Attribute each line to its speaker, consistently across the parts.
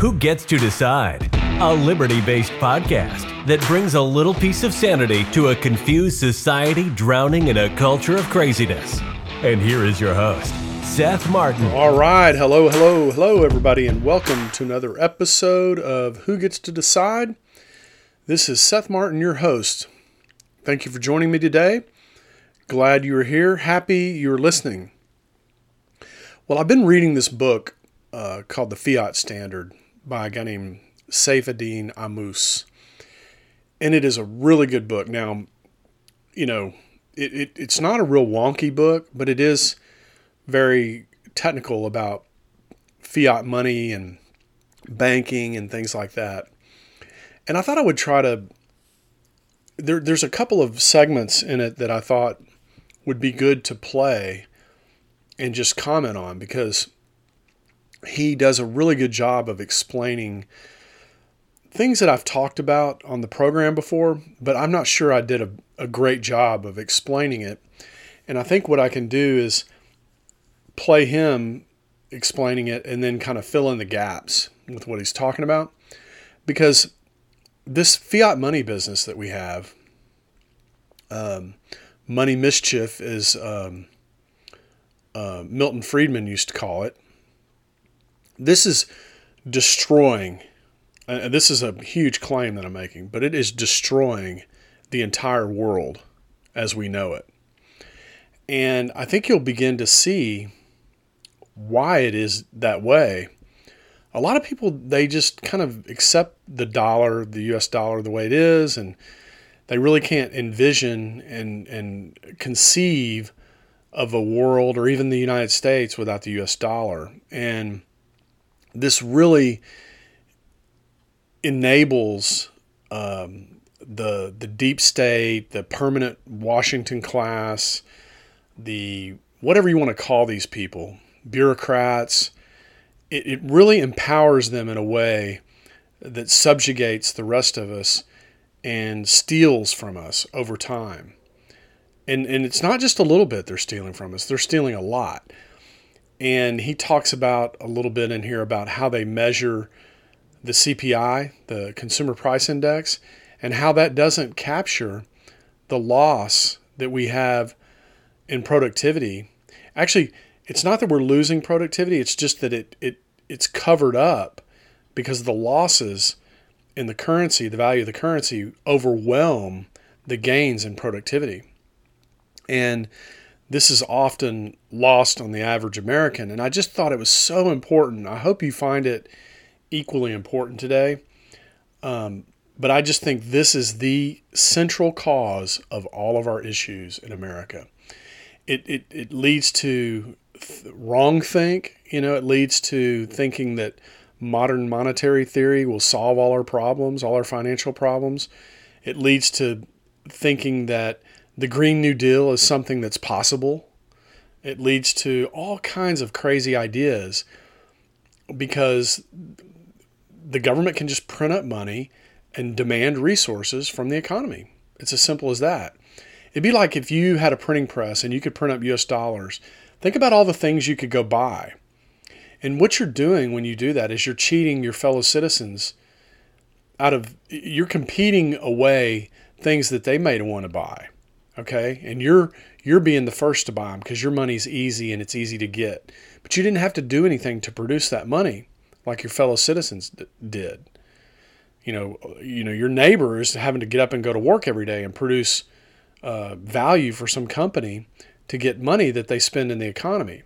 Speaker 1: Who Gets to Decide? A liberty based podcast that brings a little piece of sanity to a confused society drowning in a culture of craziness. And here is your host, Seth Martin.
Speaker 2: All right. Hello, hello, hello, everybody, and welcome to another episode of Who Gets to Decide. This is Seth Martin, your host. Thank you for joining me today. Glad you are here. Happy you're listening. Well, I've been reading this book uh, called The Fiat Standard by a guy named Saifedean Ammous. And it is a really good book. Now, you know, it, it, it's not a real wonky book, but it is very technical about fiat money and banking and things like that. And I thought I would try to. There, there's a couple of segments in it that I thought would be good to play and just comment on because he does a really good job of explaining things that I've talked about on the program before, but I'm not sure I did a, a great job of explaining it. And I think what I can do is play him explaining it and then kind of fill in the gaps with what he's talking about. Because this fiat money business that we have, um, money mischief, is um, uh, Milton Friedman used to call it. This is destroying uh, this is a huge claim that I'm making, but it is destroying the entire world as we know it. And I think you'll begin to see why it is that way. A lot of people, they just kind of accept the dollar, the US dollar, the way it is, and they really can't envision and, and conceive of a world or even the United States without the US dollar. And this really enables um, the the deep state, the permanent Washington class, the whatever you want to call these people, bureaucrats. It, it really empowers them in a way that subjugates the rest of us and steals from us over time. And and it's not just a little bit they're stealing from us; they're stealing a lot. And he talks about a little bit in here about how they measure the CPI, the Consumer Price Index, and how that doesn't capture the loss that we have in productivity. Actually, it's not that we're losing productivity, it's just that it, it it's covered up because the losses in the currency, the value of the currency, overwhelm the gains in productivity. And this is often lost on the average American. And I just thought it was so important. I hope you find it equally important today. Um, but I just think this is the central cause of all of our issues in America. It, it, it leads to th- wrong think, you know, it leads to thinking that modern monetary theory will solve all our problems, all our financial problems. It leads to thinking that the Green New Deal is something that's possible. It leads to all kinds of crazy ideas because the government can just print up money and demand resources from the economy. It's as simple as that. It'd be like if you had a printing press and you could print up US dollars. Think about all the things you could go buy. And what you're doing when you do that is you're cheating your fellow citizens out of you're competing away things that they may want to buy. Okay? And you're you're being the first to buy them because your money's easy and it's easy to get. But you didn't have to do anything to produce that money like your fellow citizens d- did. You know, you know, your neighbor is having to get up and go to work every day and produce uh, value for some company to get money that they spend in the economy.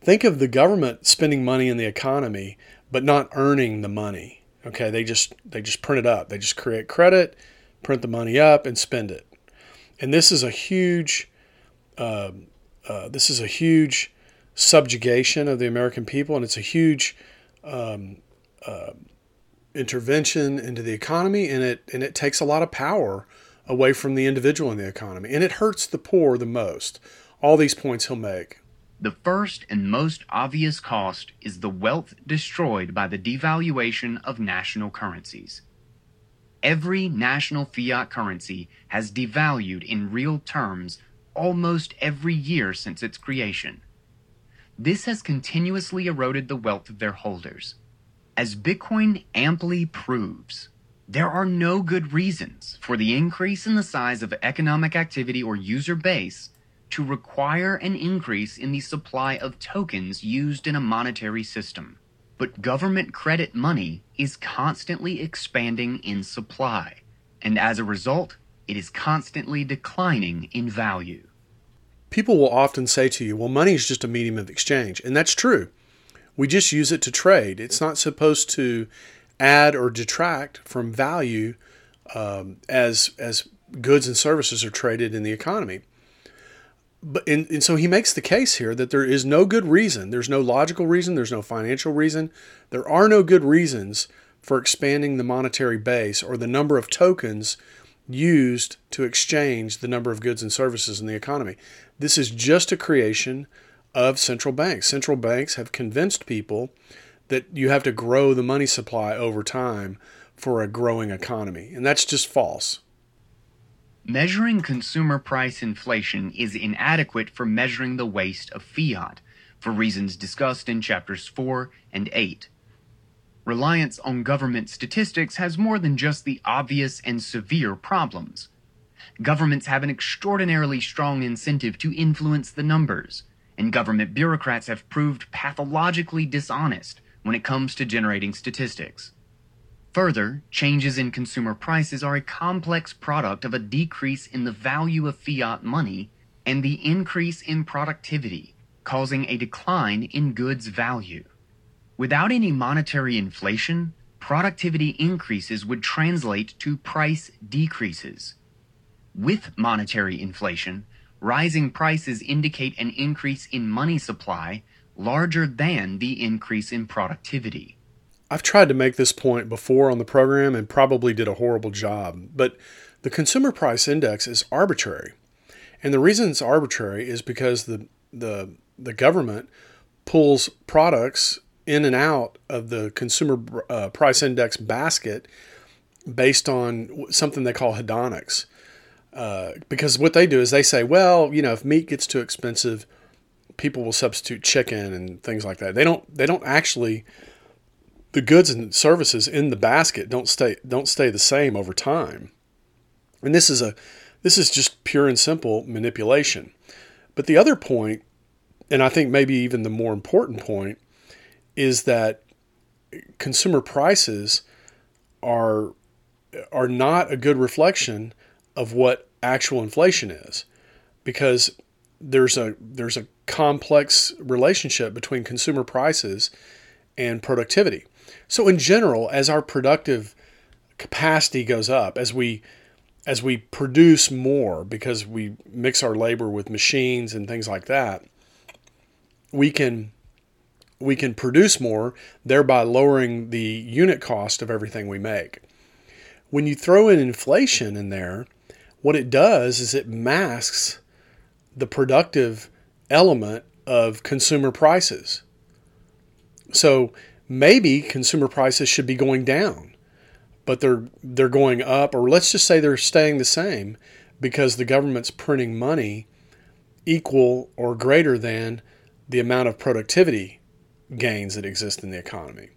Speaker 2: Think of the government spending money in the economy, but not earning the money. Okay, they just they just print it up. They just create credit, print the money up, and spend it. And this is a huge, uh, uh, this is a huge subjugation of the American people, and it's a huge um, uh, intervention into the economy, and it and it takes a lot of power away from the individual in the economy, and it hurts the poor the most. All these points he'll make.
Speaker 3: The first and most obvious cost is the wealth destroyed by the devaluation of national currencies. Every national fiat currency has devalued in real terms almost every year since its creation. This has continuously eroded the wealth of their holders. As Bitcoin amply proves, there are no good reasons for the increase in the size of economic activity or user base to require an increase in the supply of tokens used in a monetary system. But government credit money is constantly expanding in supply, and as a result, it is constantly declining in value.
Speaker 2: People will often say to you, well, money is just a medium of exchange. And that's true. We just use it to trade. It's not supposed to add or detract from value um, as, as goods and services are traded in the economy but and, and so he makes the case here that there is no good reason there's no logical reason there's no financial reason there are no good reasons for expanding the monetary base or the number of tokens used to exchange the number of goods and services in the economy. This is just a creation of central banks. Central banks have convinced people that you have to grow the money supply over time for a growing economy and that's just false
Speaker 3: Measuring consumer price inflation is inadequate for measuring the waste of fiat, for reasons discussed in chapters 4 and 8. Reliance on government statistics has more than just the obvious and severe problems. Governments have an extraordinarily strong incentive to influence the numbers, and government bureaucrats have proved pathologically dishonest when it comes to generating statistics. Further, changes in consumer prices are a complex product of a decrease in the value of fiat money and the increase in productivity, causing a decline in goods value. Without any monetary inflation, productivity increases would translate to price decreases. With monetary inflation, rising prices indicate an increase in money supply larger than the increase in productivity.
Speaker 2: I've tried to make this point before on the program and probably did a horrible job, but the consumer price index is arbitrary. And the reason it's arbitrary is because the the the government pulls products in and out of the consumer uh, price index basket based on something they call hedonics. Uh, because what they do is they say, well, you know, if meat gets too expensive, people will substitute chicken and things like that. They don't they don't actually the goods and services in the basket don't stay don't stay the same over time. And this is a this is just pure and simple manipulation. But the other point, and I think maybe even the more important point, is that consumer prices are are not a good reflection of what actual inflation is because there's a there's a complex relationship between consumer prices and productivity. So in general, as our productive capacity goes up, as we as we produce more because we mix our labor with machines and things like that, we can we can produce more, thereby lowering the unit cost of everything we make. When you throw in inflation in there, what it does is it masks the productive element of consumer prices. So maybe consumer prices should be going down, but they're they're going up, or let's just say they're staying the same because the government's printing money equal or greater than the amount of productivity gains that exist in the economy.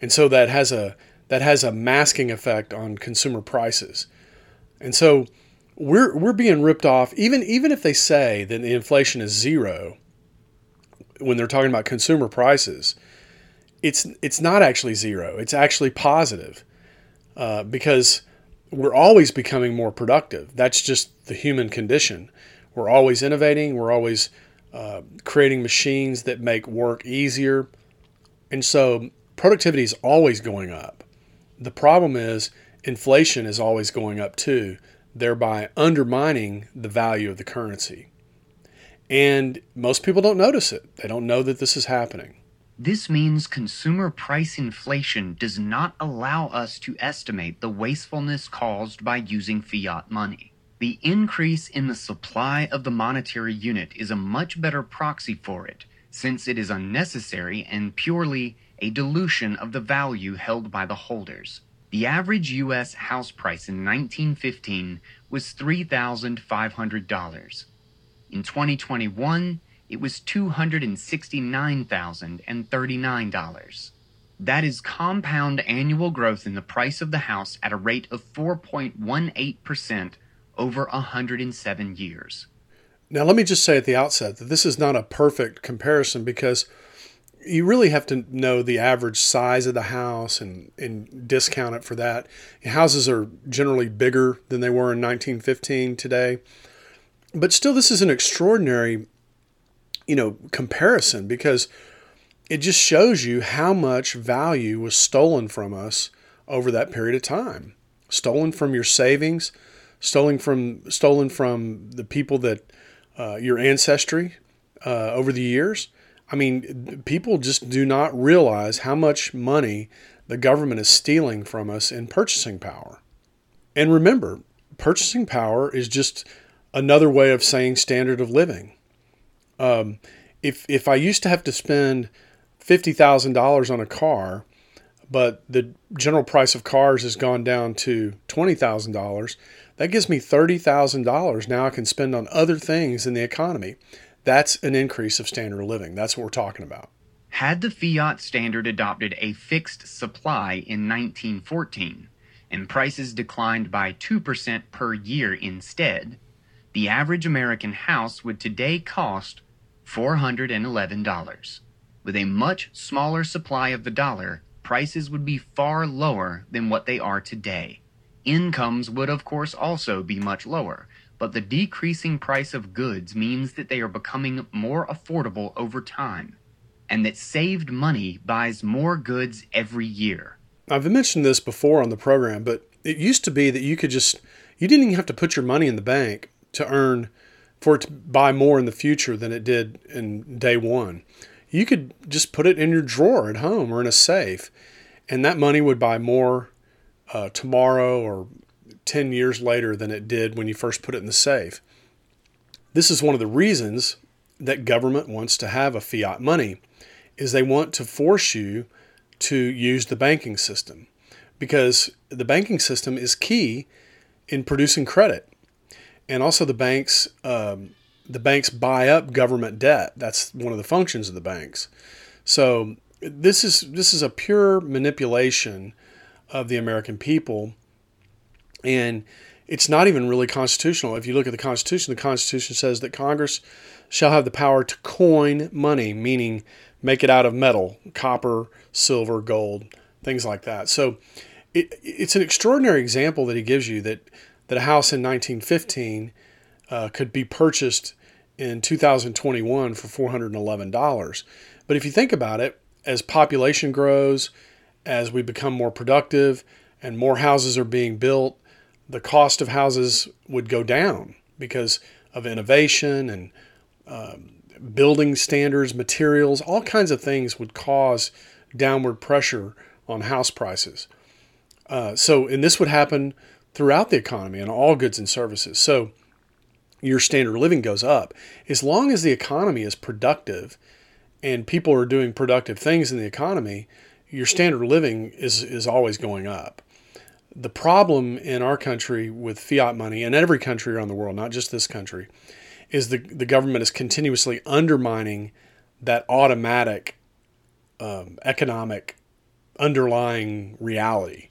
Speaker 2: And so that has a that has a masking effect on consumer prices. And so we're we're being ripped off even even if they say that the inflation is zero when they're talking about consumer prices it's it's not actually zero. It's actually positive uh, because we're always becoming more productive. That's just the human condition. We're always innovating. We're always uh, creating machines that make work easier, and so productivity is always going up. The problem is inflation is always going up too, thereby undermining the value of the currency. And most people don't notice it. They don't know that this is happening.
Speaker 3: This means consumer price inflation does not allow us to estimate the wastefulness caused by using fiat money. The increase in the supply of the monetary unit is a much better proxy for it, since it is unnecessary and purely a dilution of the value held by the holders. The average U.S. house price in 1915 was $3,500. In 2021, it was $269,039. That is compound annual growth in the price of the house at a rate of 4.18% over 107 years.
Speaker 2: Now, let me just say at the outset that this is not a perfect comparison because you really have to know the average size of the house and, and discount it for that. Houses are generally bigger than they were in 1915 today. But still, this is an extraordinary, you know, comparison because it just shows you how much value was stolen from us over that period of time. Stolen from your savings, stolen from stolen from the people that uh, your ancestry uh, over the years. I mean, people just do not realize how much money the government is stealing from us in purchasing power. And remember, purchasing power is just another way of saying standard of living. Um, if if I used to have to spend fifty thousand dollars on a car, but the general price of cars has gone down to twenty thousand dollars, that gives me $30,000 now I can spend on other things in the economy. That's an increase of standard of living. That's what we're talking about.
Speaker 3: Had the fiat standard adopted a fixed supply in 1914 and prices declined by 2% per year instead, the average American house would today cost $411. With a much smaller supply of the dollar, prices would be far lower than what they are today. Incomes would, of course, also be much lower, but the decreasing price of goods means that they are becoming more affordable over time, and that saved money buys more goods every year.
Speaker 2: I've mentioned this before on the program, but it used to be that you could just, you didn't even have to put your money in the bank to earn, for it to buy more in the future than it did in day one. You could just put it in your drawer at home or in a safe, and that money would buy more uh, tomorrow or 10 years later than it did when you first put it in the safe. This is one of the reasons that government wants to have a fiat money is they want to force you to use the banking system because the banking system is key in producing credit and also the banks um, the banks buy up government debt that's one of the functions of the banks so this is this is a pure manipulation of the American people. And it's not even really constitutional. If you look at the Constitution, the Constitution says that Congress shall have the power to coin money, meaning make it out of metal, copper, silver, gold, things like that. So it, it's an extraordinary example that he gives you that, that a house in 1915 uh, could be purchased in 2021 for $411. But if you think about it, as population grows, as we become more productive and more houses are being built, the cost of houses would go down because of innovation and um, building standards, materials, all kinds of things would cause downward pressure on house prices. Uh, so, and this would happen throughout the economy and all goods and services. So, your standard of living goes up. As long as the economy is productive and people are doing productive things in the economy, your standard of living is is always going up. The problem in our country with fiat money, and every country around the world, not just this country, is the the government is continuously undermining that automatic um, economic underlying reality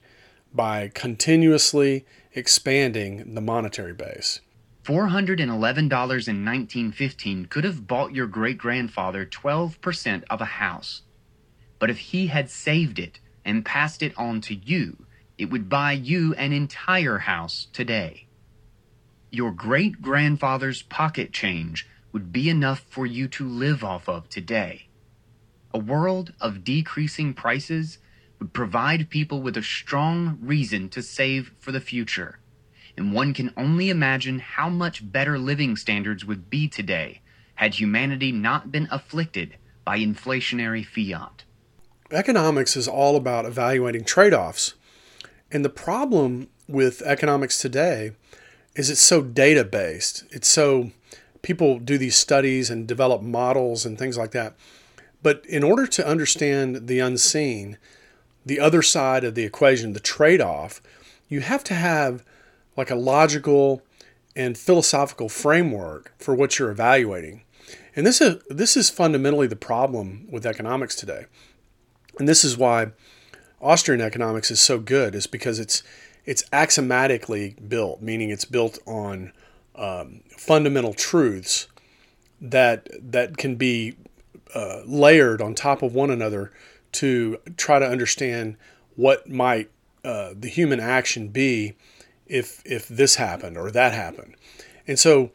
Speaker 2: by continuously expanding the monetary base.
Speaker 3: $411 in 1915 could have bought your great grandfather 12% of a house. But if he had saved it and passed it on to you, it would buy you an entire house today. Your great grandfather's pocket change would be enough for you to live off of today. A world of decreasing prices would provide people with a strong reason to save for the future. And one can only imagine how much better living standards would be today had humanity not been afflicted by inflationary fiat
Speaker 2: economics is all about evaluating trade offs. And the problem with economics today is it's so data based. It's so people do these studies and develop models and things like that. But in order to understand the unseen, the other side of the equation, the trade off, you have to have like a logical and philosophical framework for what you're evaluating. And this is this is fundamentally the problem with economics today And this is why Austrian economics is so good, is because it's it's axiomatically built, meaning it's built on um, fundamental truths that that can be uh, layered on top of one another to try to understand what might uh, the human action be if if this happened or that happened. And so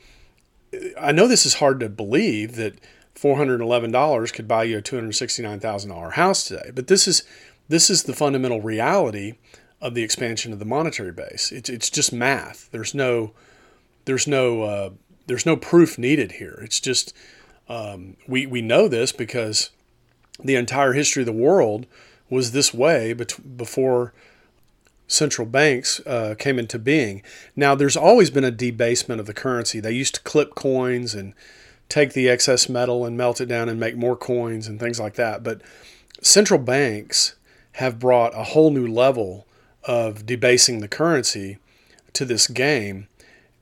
Speaker 2: I know this is hard to believe that $411 could buy you a $269,000 house today, but this is this is the fundamental reality of the expansion of the monetary base. It's, it's just math. There's no there's no uh, there's no proof needed here. It's just um, we we know this because the entire history of the world was this way before central banks uh, came into being. Now, there's always been a debasement of the currency. They used to clip coins and take the excess metal and melt it down and make more coins and things like that. But central banks have brought a whole new level of debasing the currency to this game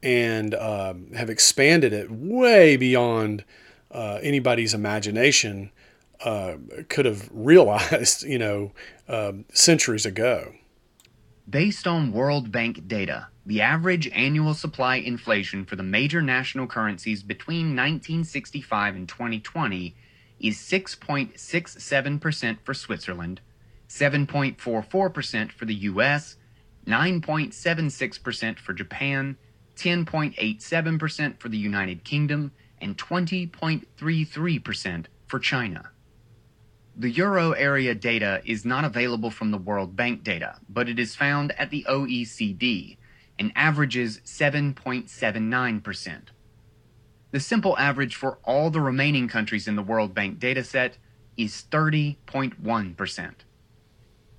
Speaker 2: and uh, have expanded it way beyond uh, anybody's imagination uh, could have realized, you know, um, centuries ago.
Speaker 3: Based on World Bank data, the average annual supply inflation for the major national currencies between 1965 and 2020 is 6.67% for Switzerland, 7.44% for the US, 9.76% for Japan, 10.87% for the United Kingdom, and 20.33% for China. The euro area data is not available from the World Bank data, but it is found at the OECD and averages 7.79%. The simple average for all the remaining countries in the World Bank dataset is 30.1%.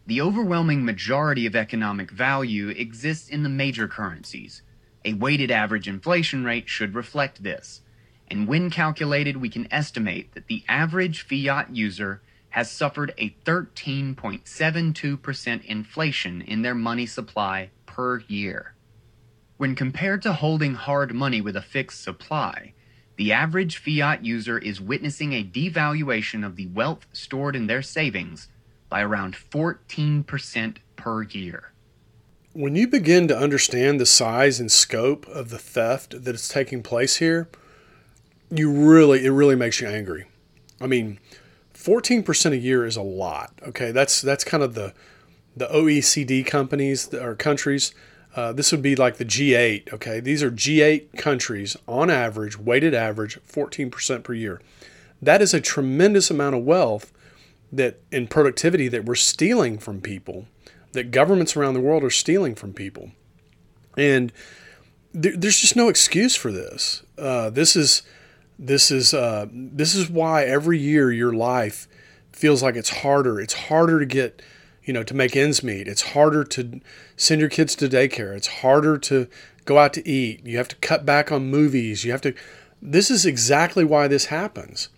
Speaker 3: The overwhelming majority of economic value exists in the major currencies. A weighted average inflation rate should reflect this, and when calculated, we can estimate that the average fiat user has suffered a 13.72% inflation in their money supply per year. When compared to holding hard money with a fixed supply, the average fiat user is witnessing a devaluation of the wealth stored in their savings by around 14% per year.
Speaker 2: When you begin to understand the size and scope of the theft that is taking place here, you really it really makes you angry. I mean, 14% a year is a lot. Okay, that's that's kind of the the OECD companies or countries. Uh, this would be like the G8. Okay, these are G8 countries on average, weighted average, 14% per year. That is a tremendous amount of wealth that in productivity that we're stealing from people, that governments around the world are stealing from people, and there, there's just no excuse for this. Uh, this is this is uh, this is why every year your life feels like it's harder. It's harder to get, you know, to make ends meet. It's harder to send your kids to daycare. It's harder to go out to eat. You have to cut back on movies. You have to. This is exactly why this happens.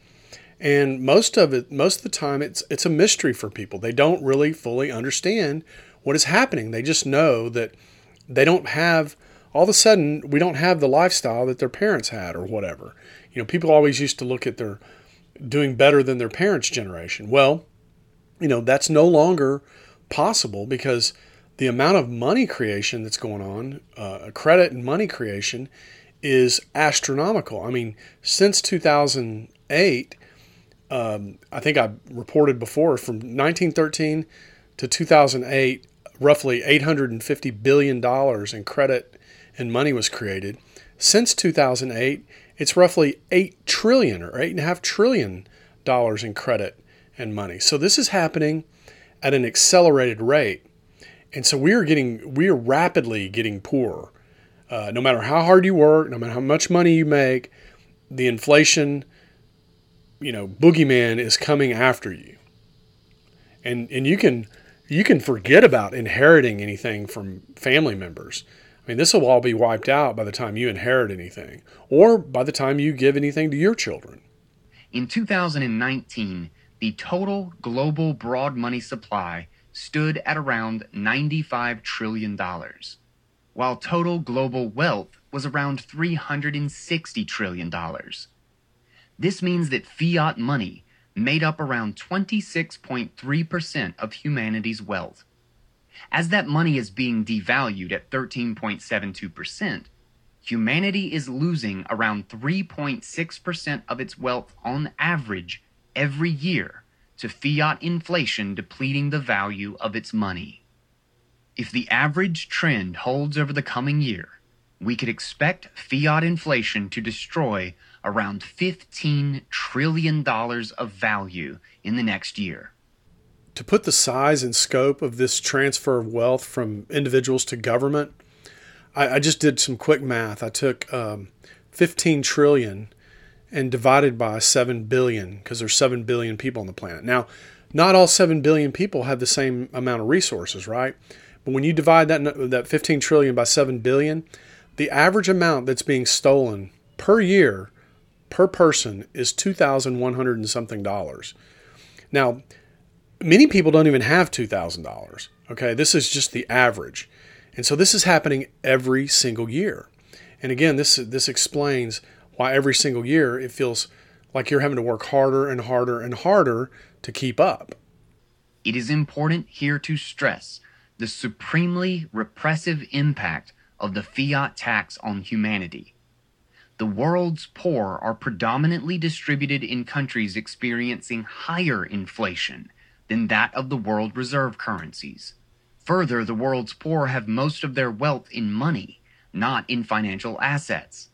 Speaker 2: And most of it, most of the time, it's it's a mystery for people. They don't really fully understand what is happening. They just know that they don't have. All of a sudden, we don't have the lifestyle that their parents had, or whatever. You know, people always used to look at their doing better than their parents' generation. Well, you know, that's no longer possible because the amount of money creation that's going on, uh, credit and money creation, is astronomical. I mean, since 2008, um, I think I reported before from 1913 to 2008, roughly 850 billion dollars in credit and money was created. Since 2008, it's roughly 8 trillion or 8.5 trillion dollars in credit and money. So this is happening at an accelerated rate. And so we are getting, we are rapidly getting poorer. Uh, no matter how hard you work, no matter how much money you make, the inflation, you know, boogeyman is coming after you. And, and you can, you can forget about inheriting anything from family members. I mean, this will all be wiped out by the time you inherit anything or by the time you give anything to your children.
Speaker 3: In 2019, the total global broad money supply stood at around $95 trillion, while total global wealth was around $360 trillion. This means that fiat money made up around 26.3% of humanity's wealth. As that money is being devalued at 13.72%, humanity is losing around 3.6% of its wealth on average every year to fiat inflation depleting the value of its money. If the average trend holds over the coming year, we could expect fiat inflation to destroy around $15 trillion of value in the next year.
Speaker 2: To put the size and scope of this transfer of wealth from individuals to government, I, I just did some quick math. I took um, 15 trillion and divided by 7 billion because there's 7 billion people on the planet. Now, not all 7 billion people have the same amount of resources, right? But when you divide that that 15 trillion by 7 billion, the average amount that's being stolen per year per person is 2100 and something dollars. Now, many people don't even have $2,000. Okay, this is just the average. And so this is happening every single year. And again, this this explains why every single year it feels like you're having to work harder and harder and harder to keep up.
Speaker 3: It is important here to stress the supremely repressive impact of the fiat tax on humanity. The world's poor are predominantly distributed in countries experiencing higher inflation than that of the world reserve currencies. Further, the world's poor have most of their wealth in money, not in financial assets.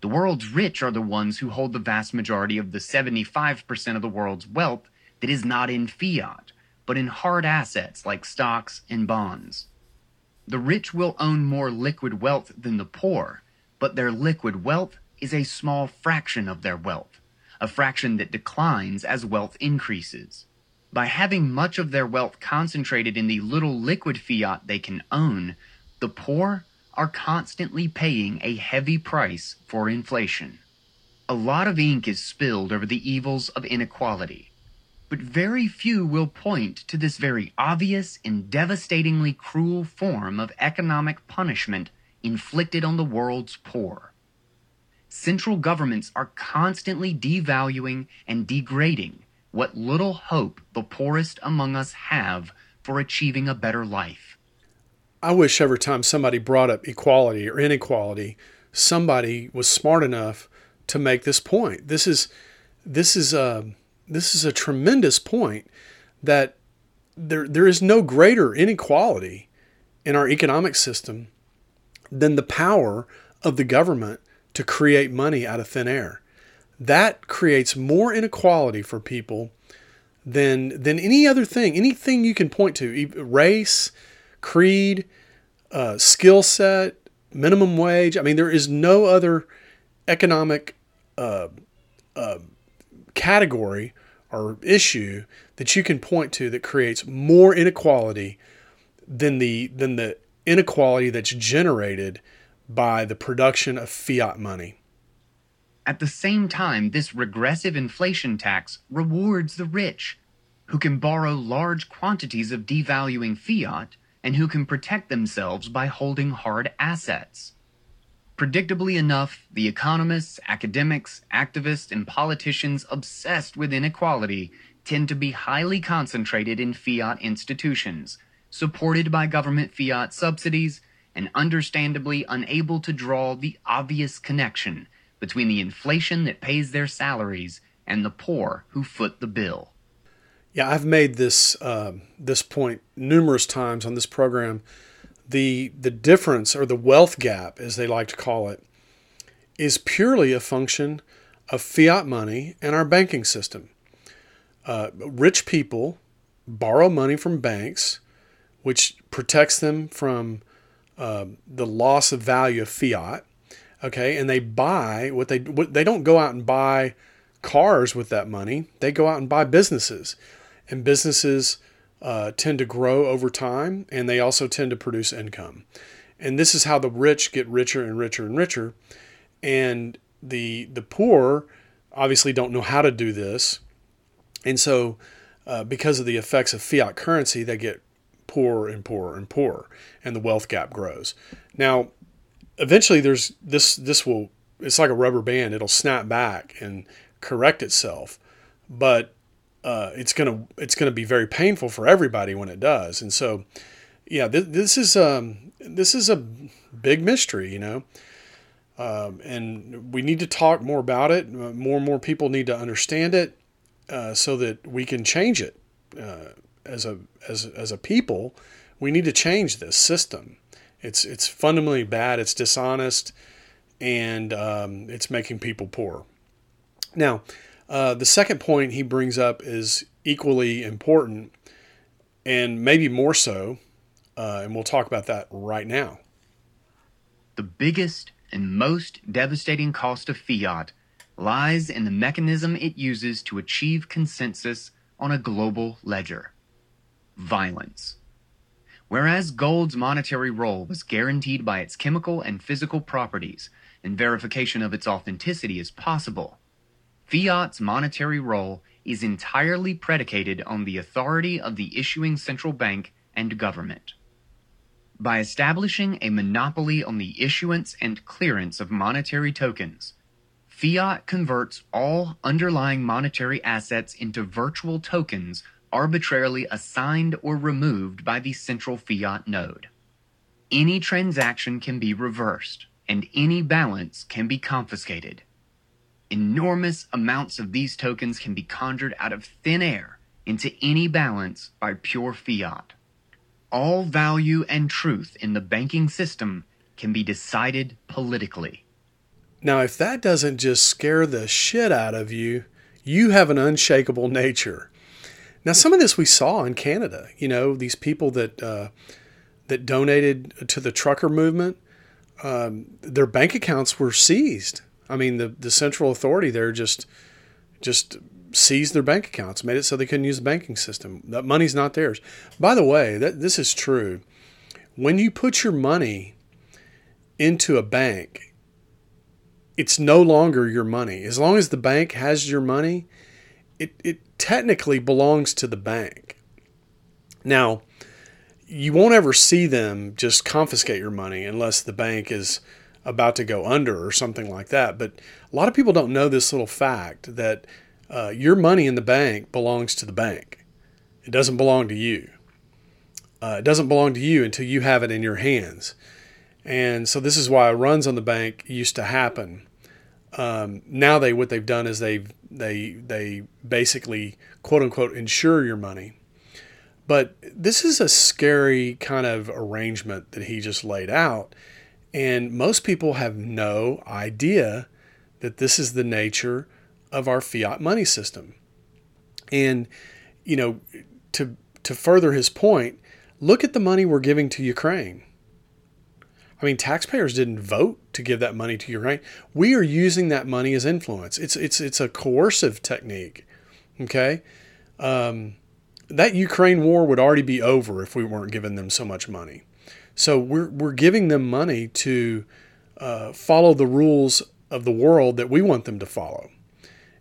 Speaker 3: The world's rich are the ones who hold the vast majority of the 75% of the world's wealth that is not in fiat, but in hard assets like stocks and bonds. The rich will own more liquid wealth than the poor, but their liquid wealth is a small fraction of their wealth, a fraction that declines as wealth increases. By having much of their wealth concentrated in the little liquid fiat they can own, the poor are constantly paying a heavy price for inflation. A lot of ink is spilled over the evils of inequality, but very few will point to this very obvious and devastatingly cruel form of economic punishment inflicted on the world's poor. Central governments are constantly devaluing and degrading what little hope the poorest among us have for achieving a better life.
Speaker 2: I wish every time somebody brought up equality or inequality, somebody was smart enough to make this point. This is this is a this is a tremendous point that there there is no greater inequality in our economic system than the power of the government to create money out of thin air. That creates more inequality for people than than any other thing. Anything you can point to, race, creed, uh, skill set, minimum wage. I mean, there is no other economic uh, uh, category or issue that you can point to that creates more inequality than the than the inequality that's generated by the production of fiat money.
Speaker 3: At the same time, this regressive inflation tax rewards the rich, who can borrow large quantities of devaluing fiat and who can protect themselves by holding hard assets. Predictably enough, the economists, academics, activists, and politicians obsessed with inequality tend to be highly concentrated in fiat institutions, supported by government fiat subsidies, and understandably unable to draw the obvious connection between the inflation that pays their salaries and the poor who foot the bill.
Speaker 2: Yeah, I've made this uh, this point numerous times on this program. The the difference or the wealth gap, as they like to call it, is purely a function of fiat money and our banking system. Uh, rich people borrow money from banks, which protects them from uh, the loss of value of fiat. Okay, and they buy what they what, they don't go out and buy cars with that money. They go out and buy businesses and businesses uh, tend to grow over time and they also tend to produce income. And this is how the rich get richer and richer and richer. And the, the poor obviously don't know how to do this. And so, uh, because of the effects of fiat currency, they get poorer and poorer and poorer, and the wealth gap grows. Now, eventually, there's this. This will. It's like a rubber band. It'll snap back and correct itself. But uh, it's gonna it's gonna be very painful for everybody when it does. And so, yeah, this, this is um, this is a big mystery, you know. Um, and we need to talk more about it. More and more people need to understand it uh, so that we can change it uh, as a as as a people. We need to change this system. It's it's fundamentally bad. It's dishonest, and um, it's making people poor. Now, uh, the second point he brings up is equally important, and maybe more so, uh, and we'll talk about that right now.
Speaker 3: The biggest and most devastating cost of fiat lies in the mechanism it uses to achieve consensus on a global ledger violence. Whereas gold's monetary role was guaranteed by its chemical and physical properties, and verification of its authenticity is possible, fiat's monetary role is entirely predicated on the authority of the issuing central bank and government. By establishing a monopoly on the issuance and clearance of monetary tokens, Fiat converts all underlying monetary assets into virtual tokens arbitrarily assigned or removed by the central fiat node. Any transaction can be reversed, and any balance can be confiscated. Enormous amounts of these tokens can be conjured out of thin air into any balance by pure fiat. All value and truth in the banking system can be decided politically.
Speaker 2: Now, if that doesn't just scare the shit out of you, you have an unshakable nature. Now, some of this we saw in Canada. You know, these people that uh, that donated to the trucker movement, um, their bank accounts were seized. I mean, the the central authority there just just seized their bank accounts, made it so they couldn't use the banking system. That money's not theirs. By the way, that this is true. When you put your money into a bank, it's no longer your money. As long as the bank has your money, it, it technically belongs to the bank. Now, you won't ever see them just confiscate your money unless the bank is about to go under or something like that. But a lot of people don't know this little fact that uh, your money in the bank belongs to the bank. It doesn't belong to you. Uh, it doesn't belong to you until you have it in your hands. And so this is why runs on the bank used to happen. Um, now they what they've done is they they they basically quote unquote insure your money. But this is a scary kind of arrangement that he just laid out. And most people have no idea that this is the nature of our fiat money system. And, you know, to, to further his point, look at the money we're giving to Ukraine. I mean, taxpayers didn't vote to give that money to Ukraine. We are using that money as influence. It's it's it's a coercive technique. Okay, um, that Ukraine war would already be over if we weren't giving them so much money. So we're we're giving them money to uh, follow the rules of the world that we want them to follow,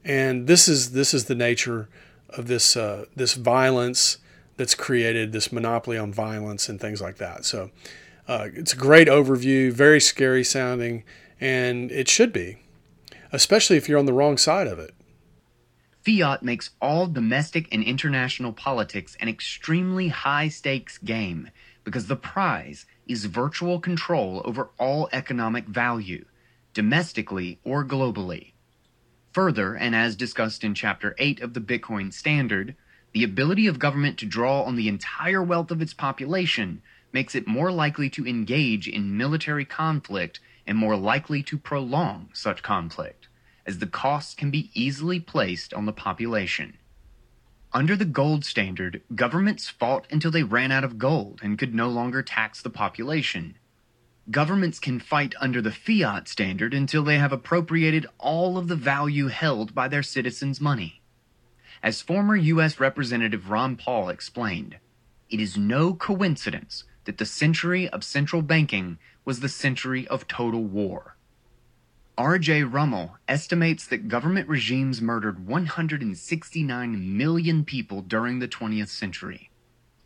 Speaker 2: and this is this is the nature of this uh, this violence that's created, this monopoly on violence and things like that. So. Uh, it's a great overview, very scary sounding, and it should be, especially if you're on the wrong side of it.
Speaker 3: Fiat makes all domestic and international politics an extremely high stakes game because the prize is virtual control over all economic value, domestically or globally. Further, and as discussed in Chapter 8 of the Bitcoin Standard, the ability of government to draw on the entire wealth of its population makes it more likely to engage in military conflict and more likely to prolong such conflict, as the costs can be easily placed on the population. Under the gold standard, governments fought until they ran out of gold and could no longer tax the population. Governments can fight under the fiat standard until they have appropriated all of the value held by their citizens' money. As former U.S. Representative Ron Paul explained, it is no coincidence that the century of central banking was the century of total war. R.J. Rummel estimates that government regimes murdered 169 million people during the 20th century.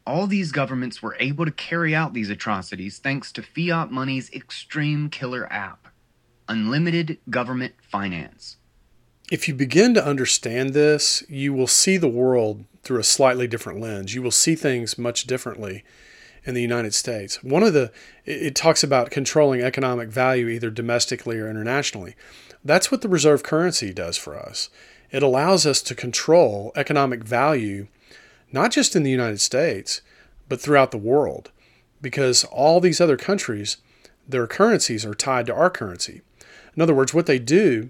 Speaker 3: All these governments were able to carry out these atrocities thanks to fiat money's extreme killer app, unlimited government finance.
Speaker 2: if you begin to understand this, you will see the world through a slightly different lens. You will see things much differently in the United States. One of the, it talks about controlling economic value either domestically or internationally. That's what the reserve currency does for us. It allows us to control economic value, not just in the United States, but throughout the world, because all these other countries, their currencies are tied to our currency. In other words, what they do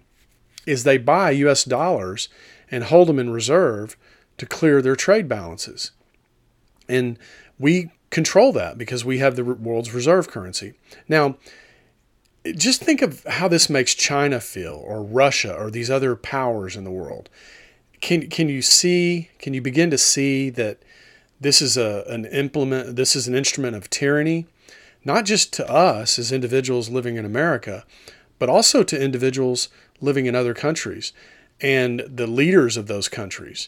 Speaker 2: is they buy US dollars and hold them in reserve to clear their trade balances. And we control that because we have the world's reserve currency. Now, just think of how this makes China feel or Russia or these other powers in the world. Can can you see can you begin to see that this is a an implement this is an instrument of tyranny not just to us as individuals living in America but also to individuals living in other countries and the leaders of those countries.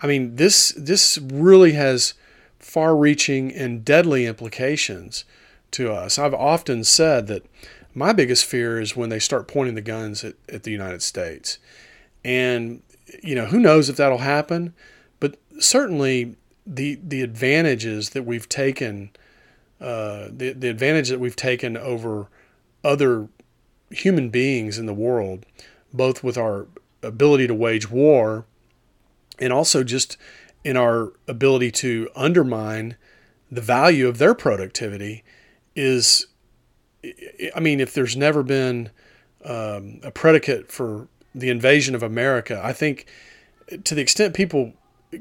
Speaker 2: I mean this this really has far-reaching and deadly implications to us. I've often said that my biggest fear is when they start pointing the guns at, at the United States. And, you know, who knows if that'll happen, but certainly the, the advantages that we've taken, uh, the, the advantage that we've taken over other human beings in the world, both with our ability to wage war and also just in our ability to undermine the value of their productivity is I mean, if there's never been um, a predicate for the invasion of America, I think to the extent people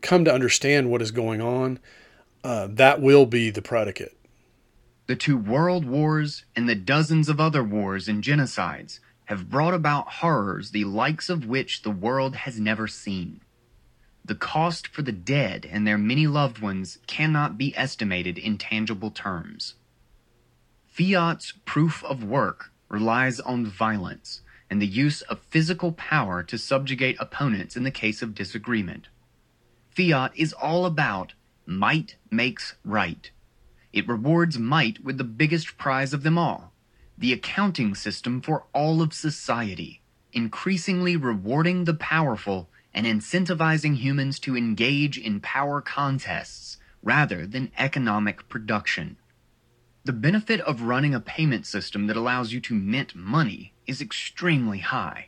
Speaker 2: come to understand what is going on, uh, that will be the predicate.
Speaker 3: The two world wars and the dozens of other wars and genocides have brought about horrors the likes of which the world has never seen. The cost for the dead and their many loved ones cannot be estimated in tangible terms. Fiat's proof of work relies on violence and the use of physical power to subjugate opponents in the case of disagreement. Fiat is all about might makes right. It rewards might with the biggest prize of them all, the accounting system for all of society, increasingly rewarding the powerful and incentivizing humans to engage in power contests rather than economic production. The benefit of running a payment system that allows you to mint money is extremely high.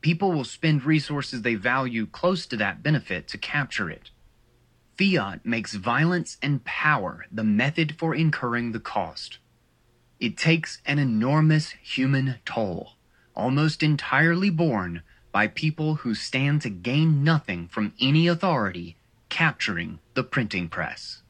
Speaker 3: People will spend resources they value close to that benefit to capture it. Fiat makes violence and power the method for incurring the cost. It takes an enormous human toll, almost entirely borne by people who stand to gain nothing from any authority capturing the printing press.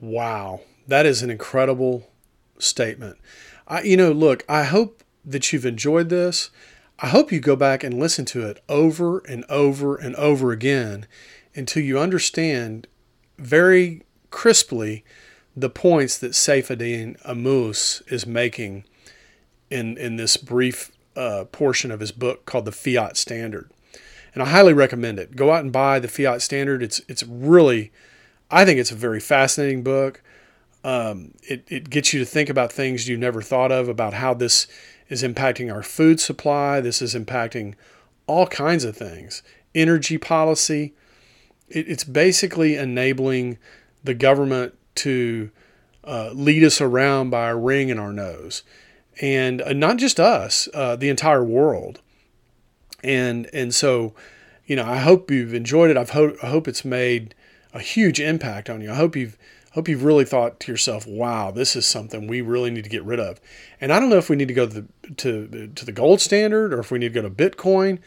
Speaker 2: Wow. That is an incredible statement. I, you know, look, I hope that you've enjoyed this. I hope you go back and listen to it over and over and over again until you understand very crisply the points that Saifedean Ammous is making in, in this brief uh, portion of his book called The Fiat Standard. And I highly recommend it. Go out and buy The Fiat Standard. It's, it's really, I think it's a very fascinating book. Um, it, it gets you to think about things you never thought of, about how this is impacting our food supply. This is impacting all kinds of things. Energy policy. It, it's basically enabling the government to uh, lead us around by a ring in our nose. And uh, not just us, uh, the entire world. And, and so, you know, I hope you've enjoyed it. I've ho- I hope it's made a huge impact on you. I hope you've hope you've really thought to yourself, "Wow, this is something we really need to get rid of." And I don't know if we need to go to the, to to the gold standard or if we need to go to Bitcoin,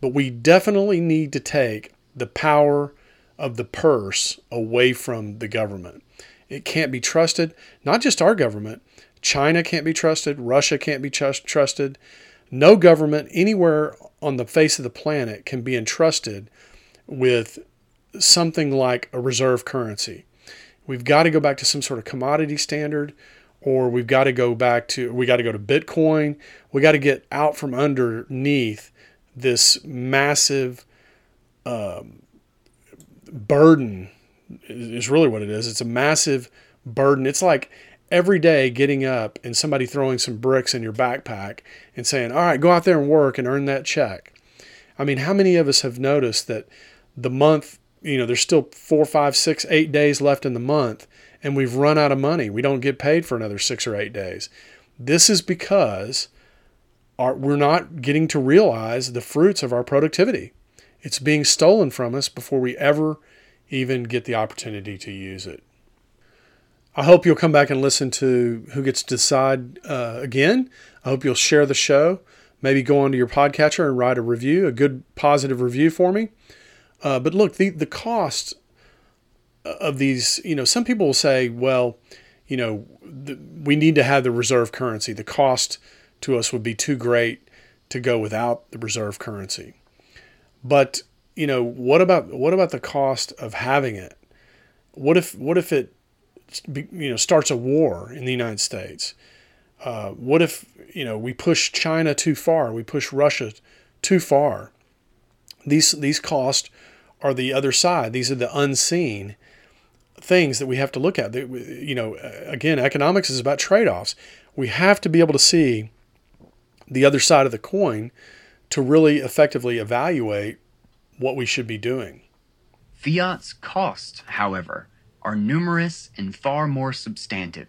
Speaker 2: but we definitely need to take the power of the purse away from the government. It can't be trusted. Not just our government. China can't be trusted. Russia can't be trust- trusted. No government anywhere on the face of the planet can be entrusted with something like a reserve currency we've got to go back to some sort of commodity standard or we've got to go back to we got to go to bitcoin we got to get out from underneath this massive um, burden is really what it is it's a massive burden it's like every day getting up and somebody throwing some bricks in your backpack and saying all right go out there and work and earn that check I mean, how many of us have noticed that the month, you know, there's still four, five, six, eight days left in the month, and we've run out of money. We don't get paid for another six or eight days. This is because our, we're not getting to realize the fruits of our productivity. It's being stolen from us before we ever even get the opportunity to use it. I hope you'll come back and listen to Who Gets to Decide uh, again. I hope you'll share the show. Maybe go onto your podcatcher and write a review, a good positive review for me. Uh, but look, the, the cost of these, you know, some people will say, well, you know, the, we need to have the reserve currency. The cost to us would be too great to go without the reserve currency. But you know, what about what about the cost of having it? What if what if it you know starts a war in the United States? Uh, what if you know we push China too far? We push Russia too far. These these costs are the other side. These are the unseen things that we have to look at. You know, again, economics is about trade offs. We have to be able to see the other side of the coin to really effectively evaluate what we should be doing.
Speaker 3: Fiat's cost, however, are numerous and far more substantive.